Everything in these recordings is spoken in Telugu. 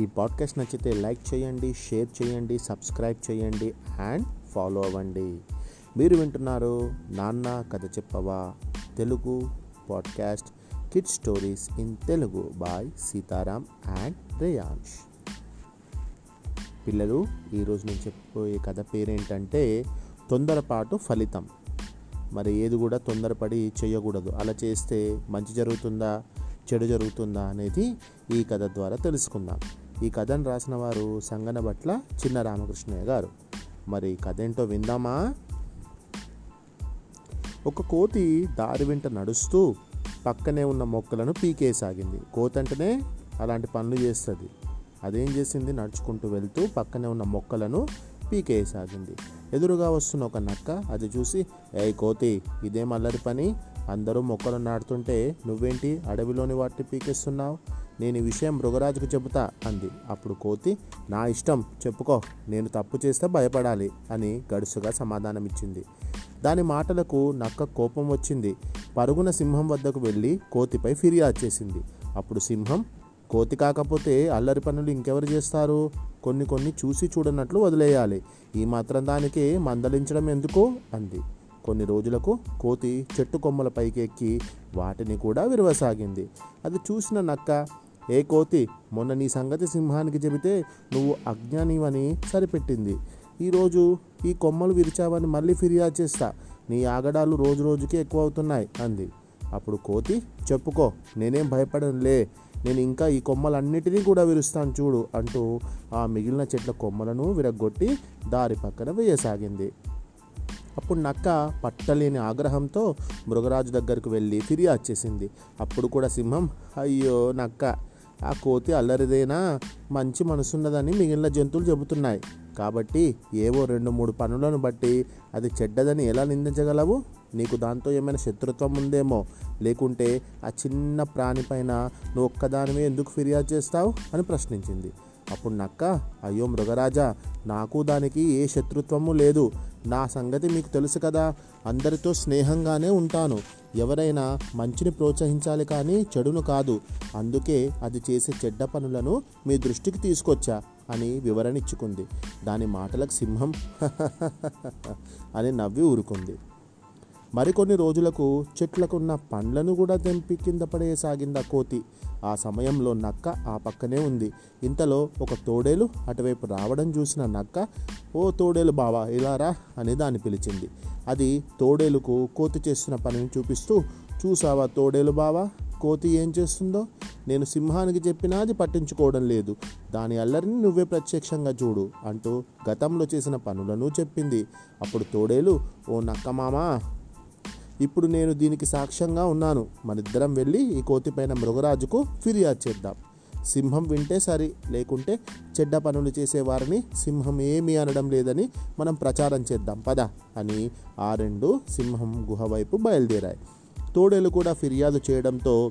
ఈ పాడ్కాస్ట్ నచ్చితే లైక్ చేయండి షేర్ చేయండి సబ్స్క్రైబ్ చేయండి అండ్ ఫాలో అవ్వండి. మీరు వింటున్నారు నాన్న కథ చెప్పవా? Telugu podcast kid stories in Telugu by Sitaram and Reyansh పిల్లలు ఈరోజు నేను చెప్పబోయే కథ పేరేంటంటే తొందరపాటు ఫలితం. మరి ఏది కూడా తొందరపడి చేయకూడదు. అలా చేస్తే మంచి జరుగుతుందా చెడు జరుగుతుందా అనేది ఈ కథ ద్వారా తెలుసుకుందాం. ఈ కథను రాసిన వారు సంగనబట్ల చిన్న రామకృష్ణయ్య గారు. మరి కథ ఏంటో విందామా? ఒక కోతి దారి వెంట నడుస్తూ పక్కనే ఉన్న మొక్కలను పీకేసాగింది. కోతి అంటేనే అలాంటి పనులు చేస్తుంది. అదేం చేసింది? నడుచుకుంటూ వెళ్తూ పక్కనే ఉన్న మొక్కలను పీకేసాగింది. ఎదురుగా వస్తున్న ఒక నక్క అది చూసి ఏ కోతి ఇదేం అల్లరి పని? అందరూ మొక్కలు నాటుతుంటే నువ్వేంటి అడవిలోని వాటిని పీకేస్తున్నావు? నేను ఈ విషయం మృగరాజుకు చెబుతా అంది. అప్పుడు కోతి నా ఇష్టం చెప్పుకో నేను తప్పు చేస్తే భయపడాలి అని గడుసుగా సమాధానమిచ్చింది. దాని మాటలకు నక్క కోపం వచ్చింది. పరుగున సింహం వద్దకు వెళ్ళి కోతిపై ఫిర్యాదు చేసింది. అప్పుడు సింహం కోతి కాకపోతే అల్లరి పనులు ఇంకెవరు చేస్తారు? కొన్ని కొన్ని చూసి చూడనట్లు వదిలేయాలి. ఈ మాత్రం దానికి మందలించడం ఎందుకు? అంది. కొన్ని రోజులకు కోతి చెట్టు కొమ్మల పైకి ఎక్కి వాటిని కూడా విరవసాగింది. అది చూసిన నక్క ఏ కోతి? మొన్న నీ సంగతి సింహానికి చెబితే నువ్వు అజ్ఞానివని సరిపెట్టింది. ఈరోజు ఈ కొమ్మలు విరిచావని మళ్ళీ ఫిర్యాదు చేస్తా. నీ ఆగడాలు రోజు రోజుకి ఎక్కువ అవుతున్నాయి అంది. అప్పుడు కోతి చెప్పుకో నేనేం భయపడనులే. నేను ఇంకా ఈ కొమ్మలన్నిటినీ కూడా విరుస్తాను చూడు అంటూ ఆ మిగిలిన చెట్ల కొమ్మలను విరగొట్టి దారి పక్కన వేయసాగింది. అప్పుడు నక్క పట్టలేని ఆగ్రహంతో మృగరాజు దగ్గరకు వెళ్ళి ఫిర్యాదు చేసింది. అప్పుడు కూడా సింహం అయ్యో నక్క ఆ కోతి అల్లరిదేనా మంచి మనసున్నదని మిగిలిన జంతువులు చెబుతున్నాయి. కాబట్టి ఏవో రెండు మూడు పనులను బట్టి అది చెడ్డదని ఎలా నిందించగలవు? నీకు దాంతో ఏమైనా శత్రుత్వం ఉందేమో? లేకుంటే ఆ చిన్న ప్రాణిపైన నువ్వు ఒక్కదానివే ఎందుకు ఫిర్యాదు చేస్తావు? అని ప్రశ్నించింది. అప్పుడు నక్క అయ్యో మృగరాజా నాకు దానికి ఏ శత్రుత్వము లేదు. నా సంగతి మీకు తెలుసు కదా అందరితో స్నేహంగానే ఉంటాను. ఎవరైనా మంచిని ప్రోత్సహించాలి కానీ చెడును కాదు. అందుకే అది చేసే చెడ్డ పనులను మీ దృష్టికి తీసుకొచ్చా అని వివరణ ఇచ్చుకుంది. దాని మాటలకు సింహం అని నవ్వి ఊరుకుంది. మరికొన్ని రోజులకు చెట్లకున్న పండ్లను కూడా తెంపి కింద పడేయసాగింది ఆ కోతి. ఆ సమయంలో నక్క ఆ పక్కనే ఉంది. ఇంతలో ఒక తోడేలు అటువైపు రావడం చూసిన నక్క ఓ తోడేలు బావా ఇలా రా అని దాన్ని పిలిచింది. అది తోడేలుకు కోతి చేస్తున్న పనిని చూపిస్తూ చూసావా తోడేలు బావా కోతి ఏం చేస్తుందో? నేను సింహానికి చెప్పినా అది పట్టించుకోవడం లేదు. దాని అల్లరిని నువ్వే ప్రత్యక్షంగా చూడు అంటూ గతంలో చేసిన పనులను చెప్పింది. అప్పుడు తోడేలు ఓ నక్క మామా ఇప్పుడు నేను దీనికి సాక్ష్యంగా ఉన్నాను. మనిద్దరం వెళ్ళి ఈ కోతిపైన మృగరాజుకు ఫిర్యాదు చేద్దాం. సింహం వింటే సరి లేకుంటే చెడ్డ పనులు చేసేవారిని సింహం ఏమీ అనడం లేదని మనం ప్రచారం చేద్దాం. పద అని ఆ రెండు సింహం గుహ వైపు బయలుదేరాయి. తోడేలు కూడా ఫిర్యాదు చేయడంతో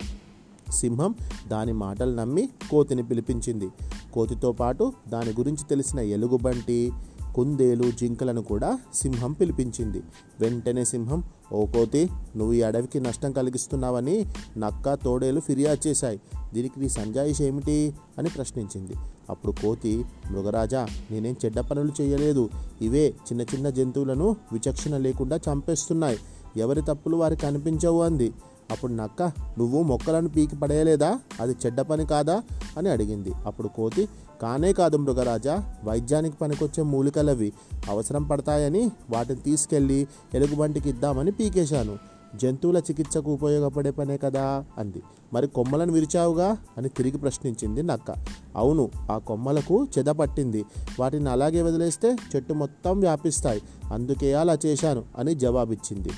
సింహం దాని మాటలు నమ్మి కోతిని పిలిపించింది. కోతితో పాటు దాని గురించి తెలిసిన ఎలుగుబంటి కుందేలు జింకలను కూడా సింహం పిలిపించింది. వెంటనే సింహం ఓ కోతి నువ్వు ఈ అడవికి నష్టం కలిగిస్తున్నావని నక్క తోడేలు ఫిర్యాదు చేశాయి. దీనికి నీ సంజాయిష్ ఏమిటి? అని ప్రశ్నించింది. అప్పుడు కోతి మృగరాజా నేనేం చెడ్డ పనులు చేయలేదు. ఇవే చిన్న చిన్న జంతువులను విచక్షణ లేకుండా చంపేస్తున్నాయి. ఎవరి తప్పులు వారికి కనిపించవు అంది. అప్పుడు నక్క నువ్వు మొక్కలను పీకి పడేయలేదా? అది చెడ్డ పని కాదా? అని అడిగింది. అప్పుడు కోతి కానే కాదు మృగరాజా వైద్యానికి పనికొచ్చే మూలికలవి అవసరం పడతాయని వాటిని తీసుకెళ్ళి ఎలుగుబంటికి ఇద్దామని పీకేశాను. జంతువుల చికిత్సకు ఉపయోగపడే పనే కదా అంది. మరి కొమ్మలను విరిచావుగా? అని తిరిగి ప్రశ్నించింది నక్క. అవును ఆ కొమ్మలకు చెద పట్టింది. వాటిని అలాగే వదిలేస్తే చెట్టు మొత్తం వ్యాపిస్తాయి. అందుకే అలా చేశాను అని జవాబిచ్చింది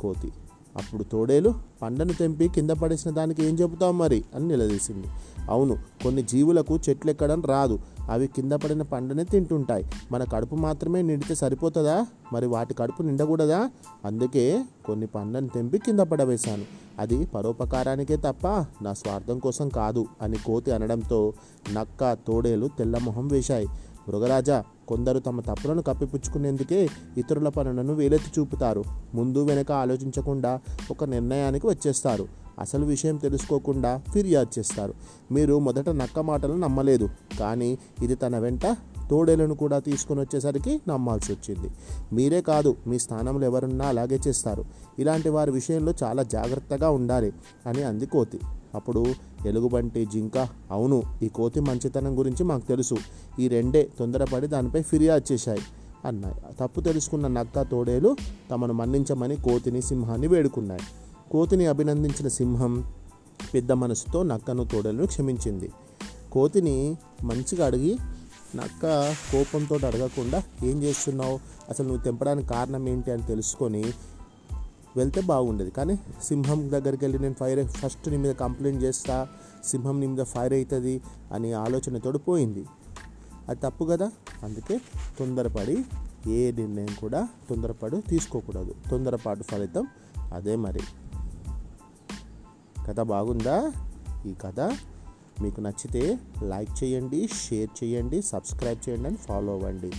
కోతి. అప్పుడు తోడేలు పండను తెంపి కింద పడేసిన దానికి ఏం చెబుతాం మరి అని నిలదీసింది. అవును కొన్ని జీవులకు చెట్లు ఎక్కడం రాదు. అవి కింద పడిన పండునే తింటుంటాయి. మన కడుపు మాత్రమే నిండితే సరిపోతుందా? మరి వాటి కడుపు నిండకూడదా? అందుకే కొన్ని పండ్లను తెంపి కింద పడవేశాను. అది పరోపకారానికే తప్ప నా స్వార్థం కోసం కాదు అని కోతి అనడంతో నక్క తోడేలు తెల్లమొహం వేశాయి. మృగరాజా కొందరు తమ తప్పులను కప్పిపుచ్చుకునేందుకే ఇతరుల పనులను వేలెత్తి చూపుతారు. ముందు వెనక ఆలోచించకుండా ఒక నిర్ణయానికి వచ్చేస్తారు. అసలు విషయం తెలుసుకోకుండా ఫిర్యాదు చేస్తారు. మీరు మొదట నక్క మాటలు నమ్మలేదు. కానీ ఇది తన వెంట తోడేలను కూడా తీసుకొని వచ్చేసరికి నమ్మాల్సి వచ్చింది. మీరే కాదు మీ స్థానంలో ఎవరున్నా అలాగే చేస్తారు. ఇలాంటి వారి విషయంలో చాలా జాగ్రత్తగా ఉండాలి అని అంది కోతి. అప్పుడు ఎలుగుబంటి జింక. అవును ఈ కోతి మంచితనం గురించి మాకు తెలుసు. ఈ రెండే తొందరపడి దానిపై ఫిర్యాదు చేశాయి అన్నాయి. తప్పు తెలుసుకున్న నక్క తోడేలు తమను మన్నించమని కోతిని సింహాన్ని వేడుకున్నాయి. కోతిని అభినందించిన సింహం పెద్ద మనసుతో నక్కను తోడేలను క్షమించింది. కోతిని మంచిగా అడిగి నక్క కోపంతో అడగకుండా ఏం చేస్తున్నావు? అసలు నువ్వు తెంపడానికి కారణం ఏంటి? అని తెలుసుకొని వెళ్తే బాగుండేది. కానీ సింహం దగ్గరికి వెళ్ళి నేను ఫైర్ ఫస్ట్ నీ మీద కంప్లైంట్ చేస్తా సింహం నీ మీద ఫైర్ అవుతుంది అని ఆలోచనతో పోయింది. అది తప్పు కదా? అందుకే తొందరపడి ఏ నిర్ణయం కూడా తొందరపడి తీసుకోకూడదు. తొందరపాటు ఫలితం అదే మరి. కథ బాగుందా? ఈ కథ మీకు నచ్చితే లైక్ చేయండి షేర్ చేయండి సబ్స్క్రైబ్ చేయండి అని ఫాలో అవ్వండి.